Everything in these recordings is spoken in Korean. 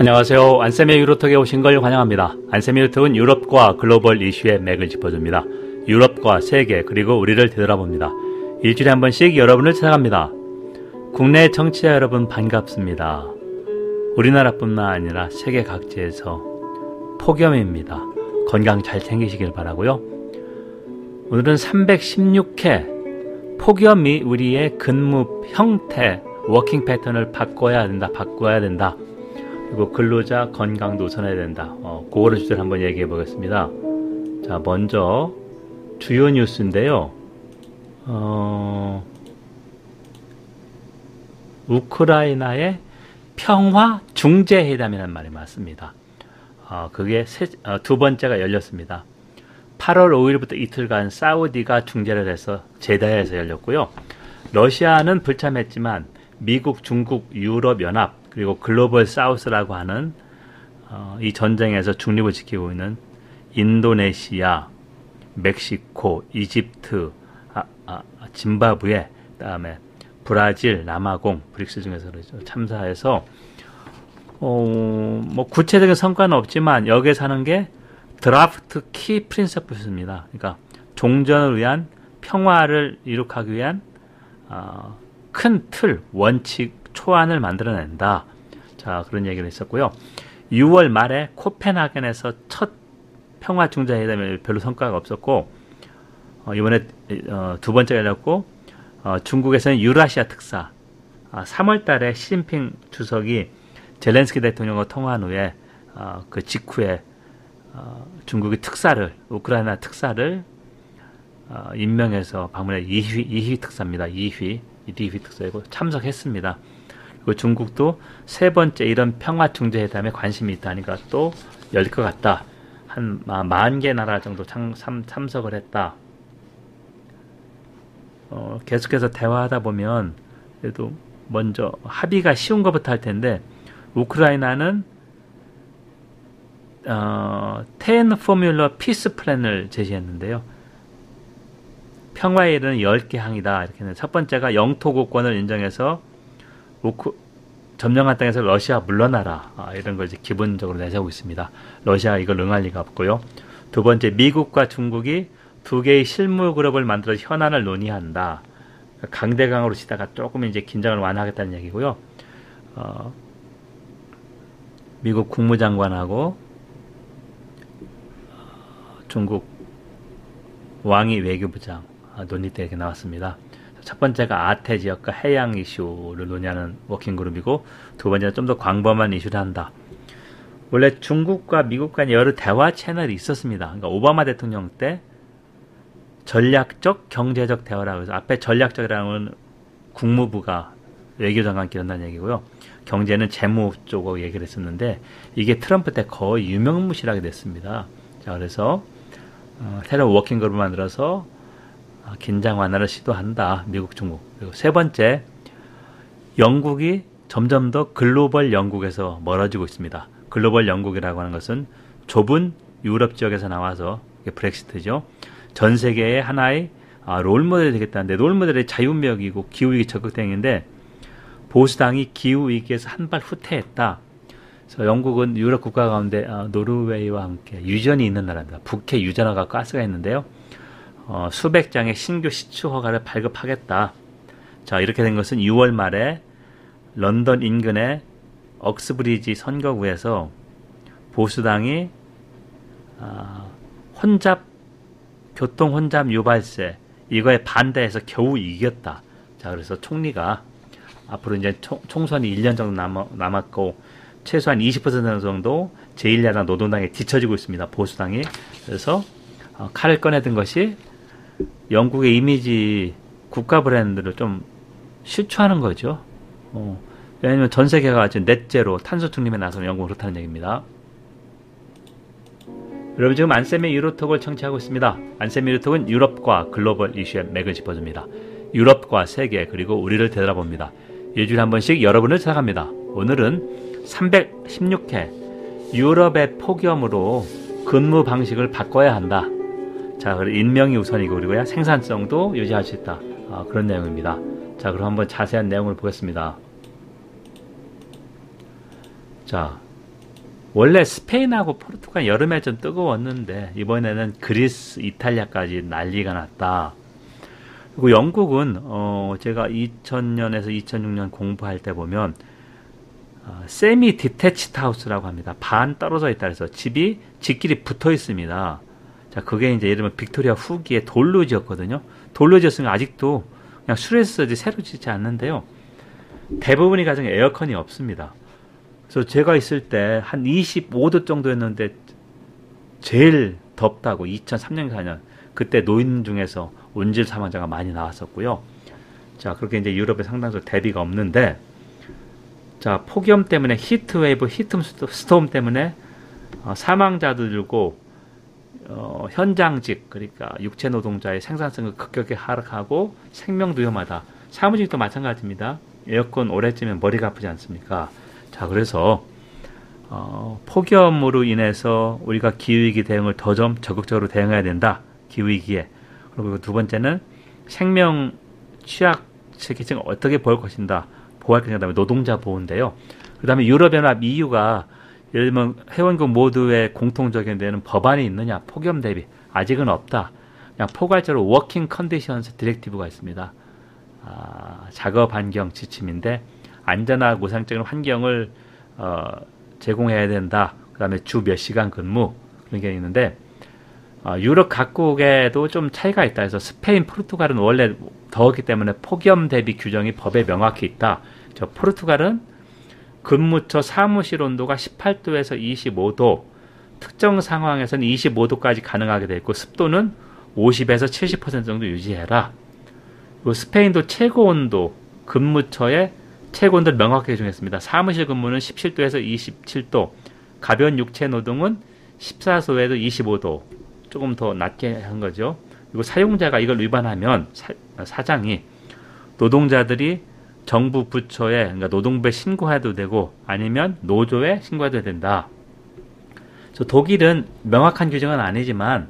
안녕하세요. 안쌤의 유로톡에 오신 걸 환영합니다. 안쌤의 유로톡은 유럽과 글로벌 이슈의 맥을 짚어줍니다. 유럽과 세계 그리고 우리를 되돌아봅니다. 일주일에 한 번씩 여러분을 찾아갑니다. 국내외 청취자 여러분 반갑습니다. 우리나라뿐만 아니라 세계 각지에서 폭염입니다. 건강 잘 챙기시길 바라고요. 오늘은 316회 폭염이 우리의 근무 형태, working pattern을 바꿔야 된다, 바꿔야 된다. 그리고 근로자 건강도 우선해야 된다. 어, 그거를 주제로 한번 얘기해 보겠습니다. 자, 먼저 주요 뉴스인데요. 어, 우크라이나의 평화 중재 회담이라는 말이 맞습니다. 어, 그게 세, 어, 두 번째가 열렸습니다. 8월 5일부터 이틀간 사우디가 중재를 해서 제다에서 열렸고요. 러시아는 불참했지만 미국, 중국, 유럽 연합 그리고 Global South라고 하는 어, 이 전쟁에서 중립을 지키고 있는 인도네시아, 멕시코, 이집트, 아, 아, 짐바브웨, 그다음에 브라질, 남아공, 브릭스 중에서 참석해서 어, 뭐 구체적인 성과는 없지만 여기에 사는 게 draft key principle입니다. 그러니까 종전을 위한 평화를 이룩하기 위한 어, 큰 틀, 원칙, 초안을 만들어낸다. 자, 그런 얘기를 했었고요. 6월 말에 코펜하겐에서 첫 평화 중재회담에 별로 성과가 없었고 어, 이번에 어, 두 번째가 열렸고 어, 중국에서는 유라시아 특사 아, 3월 달에 시진핑 주석이 젤렌스키 대통령과 통화한 후에 어, 그 직후에 어, 중국의 특사를 우크라이나 특사를 어, 임명해서 방문해 2휘, 2휘 특사입니다. 2휘, 2휘 특사이고 참석했습니다. 그리고 중국도 세 번째 이런 평화 중재회담에 관심이 있다니까 또 열릴 것 같다. 한 만 개 나라 정도 참, 참, 참석을 했다. 어, 계속해서 대화하다 보면 그래도 먼저 합의가 쉬운 것부터 할 텐데 우크라이나는 어, ten formula peace plan을 제시했는데요. 평화에 이르는 10개 항이다. 이렇게 첫 번째가 영토 국권을 인정해서 우크, 점령한 땅에서 러시아 물러나라. 아, 이런 걸 이제 기본적으로 내세우고 있습니다. 러시아 이걸 응할 리가 없고요. 두 번째, 미국과 중국이 두 개의 실무 그룹을 만들어 현안을 논의한다. 강대강으로 치다가 조금 이제 긴장을 완화하겠다는 얘기고요. 어, 미국 국무장관하고 어, 중국 왕이 외교부장 아, 논의 때 이렇게 나왔습니다. 첫 번째가 아태 지역과 해양 이슈를 논의하는 워킹그룹이고 두 번째는 좀 더 광범한 이슈를 한다. 원래 중국과 미국 간 여러 대화 채널이 있었습니다. 그러니까 오바마 대통령 때 전략적 경제적 대화라고 해서 앞에 전략적이라는 국무부가 외교장관끼리 한다는 얘기고요. 경제는 재무 쪽으로 얘기를 했었는데 이게 트럼프 때 거의 유명무실하게 됐습니다. 자 그래서 어, 새로운 워킹그룹을 만들어서 어, 긴장 완화를 시도한다. 미국, 중국. 그리고 세 번째, 영국이 점점 더 글로벌 영국에서 멀어지고 있습니다. 글로벌 영국이라고 하는 것은 좁은 유럽 지역에서 나와서 브렉시트죠. 전 세계의 하나의 아, 롤모델이 되겠다는데 롤모델의 자유무역이고 기후위기 적극행인데 보수당이 기후위기에서 한 발 후퇴했다. 그래서 영국은 유럽 국가 가운데 아, 노르웨이와 함께 유전이 있는 나라입니다. 북해 유전화가 가스가 있는데요. 어, 수백 장의 신규 시추 허가를 발급하겠다. 자, 이렇게 된 것은 6월 말에 런던 인근의 억스브리지 선거구에서 보수당이 아, 혼잡 교통 혼잡 유발세 이거에 반대해서 겨우 이겼다. 자, 그래서 총리가 앞으로 이제 총, 총선이 1년 정도 남아, 남았고 최소한 20% 정도 제1야당 노동당에 뒤처지고 있습니다. 보수당이. 그래서 어, 칼을 꺼내든 것이 영국의 이미지 국가 브랜드를 좀 실추하는 거죠. 어, 왜냐하면 전 세계가 지금 넷제로 탄소 중립에 나서는 영국 그렇다는 얘기입니다. 여러분 지금 안쌤의 유로톡을 청취하고 있습니다. 안쌤의 유로톡은 유럽과 글로벌 이슈의 맥을 짚어줍니다. 유럽과 세계 그리고 우리를 되돌아봅니다. 일주일에 한 번씩 여러분을 찾아갑니다. 오늘은 316회 유럽의 폭염으로 근무 방식을 바꿔야 한다. 자, 그리고 인명이 우선이고 그리고 생산성도 유지할 수 있다. 아, 그런 내용입니다. 자, 그럼 한번 자세한 내용을 보겠습니다. 자, 원래 스페인하고 포르투갈 여름에 좀 뜨거웠는데 이번에는 그리스, 이탈리아까지 난리가 났다. 그리고 영국은 어 제가 2000년에서 2006년 공부할 때 보면 어, semi-detached house라고 합니다. 반 떨어져 있다 그래서 집이 집끼리 붙어 있습니다. 자, 그게 이제 예를 들면 빅토리아 후기에 돌로 지었거든요. 돌로 지었으면 아직도 그냥 수리해서 쓰지 새로 짓지 않는데요. 대부분의 가정에 에어컨이 없습니다. 그래서 제가 있을 때 한 25도 정도였는데 제일 덥다고 2003년 4년 그때 노인 중에서 온열질환 사망자가 많이 나왔었고요. 자 그렇게 이제 유럽에 상당수 대비가 없는데 자 폭염 때문에 heat wave heat storm 때문에 어, 사망자들고 어, 현장직 그러니까 육체 노동자의 생산성을 급격히 하락하고 생명도 위험하다. 사무직도 마찬가지입니다. 에어컨 오래 찌면 머리가 아프지 않습니까? 자, 그래서 어, 폭염으로 인해서 우리가 기후위기 대응을 더 좀 적극적으로 대응해야 된다. 기후위기에. 그리고 두 번째는 생명 취약 세계층 어떻게 보일 것인가 보호할 것인가 그다음에 노동자 보호인데요. 그다음에 유럽연합 EU가 예를 들면 회원국 모두의 공통적인 데는 법안이 있느냐 폭염 대비 아직은 없다. 그냥 포괄적으로 working conditions directive가 있습니다. 아, 작업 환경 지침인데 안전하고 위생적인 환경을 어, 제공해야 된다. 그다음에 주 몇 시간 근무 그런 게 있는데 어, 유럽 각국에도 좀 차이가 있다. 해서 스페인, 포르투갈은 원래 더웠기 때문에 폭염 대비 규정이 법에 명확히 있다. 저 포르투갈은 근무처 사무실 온도가 18도에서 25도, 특정 상황에서는 25도까지 가능하게 되어 있고 습도는 50에서 70% 정도 유지해라. 그리고 스페인도 최고 온도 근무처에 최고 온도를 명확하게 정했습니다. 사무실 근무는 17도에서 27도, 가벼운 육체 노동은 14도에도 25도, 조금 더 낮게 한 거죠. 그리고 사용자가 이걸 위반하면 사, 장이 노동자들이 정부 부처에 그러니까 노동부에 신고해도 되고 아니면 노조에 신고해도 된다. 저 독일은 명확한 규정은 아니지만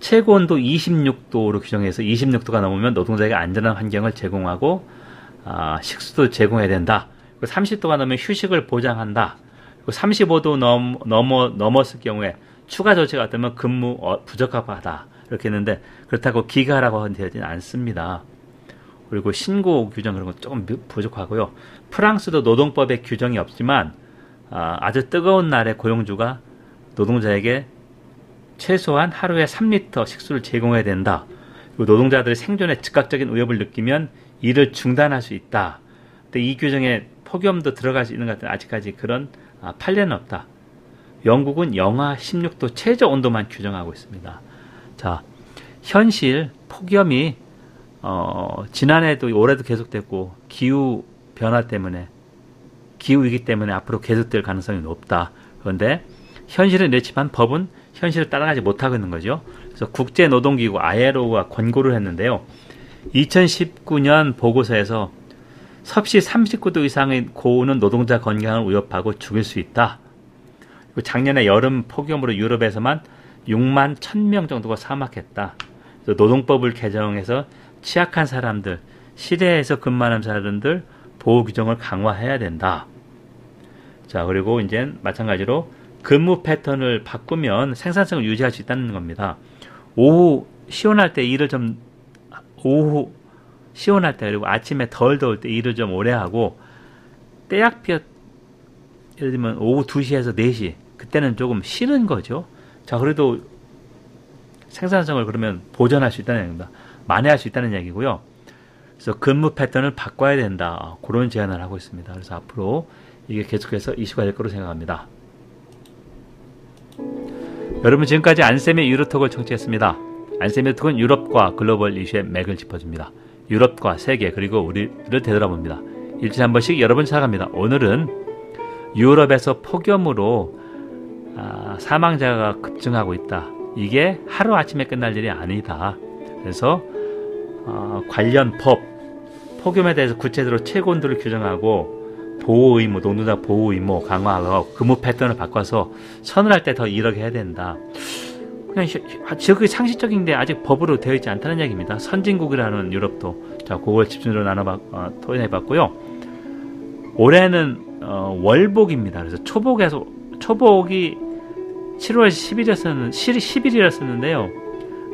최고 온도 26도로 규정해서 26도가 넘으면 노동자에게 안전한 환경을 제공하고 아, 식수도 제공해야 된다. 30도가 넘으면 휴식을 보장한다. 35도 넘, 넘어, 넘었을 경우에 추가 조치가 되면 근무 어, 부적합하다. 이렇게 했는데 그렇다고 기가라고 되지는 않습니다. 그리고 신고 규정 그런 거 조금 부족하고요. 프랑스도 노동법에 규정이 없지만 아, 주 뜨거운 날에 고용주가 노동자에게 최소한 하루에 3리터 식수를 제공해야 된다. 그리고 노동자들의 생존에 즉각적인 위협을 느끼면 일을 중단할 수 있다. 근데 이 규정에 폭염도 들어갈 수 있는 것 같은 아직까지 그런 아, 판례는 없다. 영국은 영하 16도 최저 온도만 규정하고 있습니다. 자, 현실 폭염이 어, 지난해도 올해도 계속됐고 기후 변화 때문에 기후 위기 때문에 앞으로 계속될 가능성이 높다. 그런데 현실은 이렇지만 법은 현실을 따라가지 못하고 있는 거죠. 그래서 국제 노동기구 ILO가 권고를 했는데요. 2019년 보고서에서 섭씨 39도 이상의 고온은 노동자 건강을 위협하고 죽일 수 있다. 작년에 여름 폭염으로 유럽에서만 6만 1000명 정도가 사망했다. 노동법을 개정해서 취약한 사람들, 시대에서 근무하는 사람들 보호 규정을 강화해야 된다. 자, 그리고 이제 마찬가지로 근무 패턴을 바꾸면 생산성을 유지할 수 있다는 겁니다. 오후 시원할 때 일을 좀 오후 시원할 때 그리고 아침에 덜 더울 때 일을 좀 오래 하고 때약볕 예를 들면 오후 2시에서 4시 그때는 조금 쉬는 거죠. 자 그래도 생산성을 그러면 보존할 수 있다는 얘기입니다. 만회할 수 있다는 얘기고요. 그래서 근무 패턴을 바꿔야 된다. 그런 제안을 하고 있습니다. 그래서 앞으로 이게 계속해서 이슈가 될 거로 생각합니다. 여러분 지금까지 안쌤의 유로톡을 청취했습니다. 안쌤의 톡은 유럽과 글로벌 이슈의 맥을 짚어줍니다. 유럽과 세계 그리고 우리를 되돌아봅니다. 일주일에 한 번씩 여러분 찾아갑니다. 오늘은 유럽에서 폭염으로 아, 사망자가 급증하고 있다. 이게 하루 아침에 끝날 일이 아니다. 그래서 어, 관련 법, 폭염에 대해서 구체적으로 최고 온도를 규정하고 보호 의무, 노동자 보호 의무 강화하고 근무 패턴을 바꿔서 선언할 때더 이렇게 해야 된다. 그냥 지역의 상식적인데 아직 법으로 되어 있지 않다는 얘기입니다. 선진국이라는 유럽도 자 그걸 집중적으로 나눠봤 어, 토론해봤고요. 올해는 어, 월복입니다. 그래서 초복에서 초복이 7월 10일이었었는 10일이었었는데요.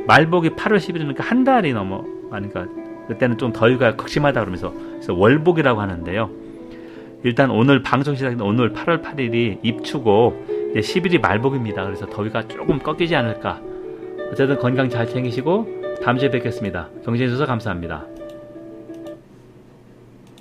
말복이 8월 10일이니까 한 달이 넘어 그러니까 그때는 좀 더위가 극심하다 그러면서 그래서 월복이라고 하는데요. 일단 오늘 방송 시작인 오늘 8월 8일이 입추고 이제 10일이 말복입니다. 그래서 더위가 조금 꺾이지 않을까. 어쨌든 건강 잘 챙기시고 다음 주에 뵙겠습니다. 주셔서 감사합니다.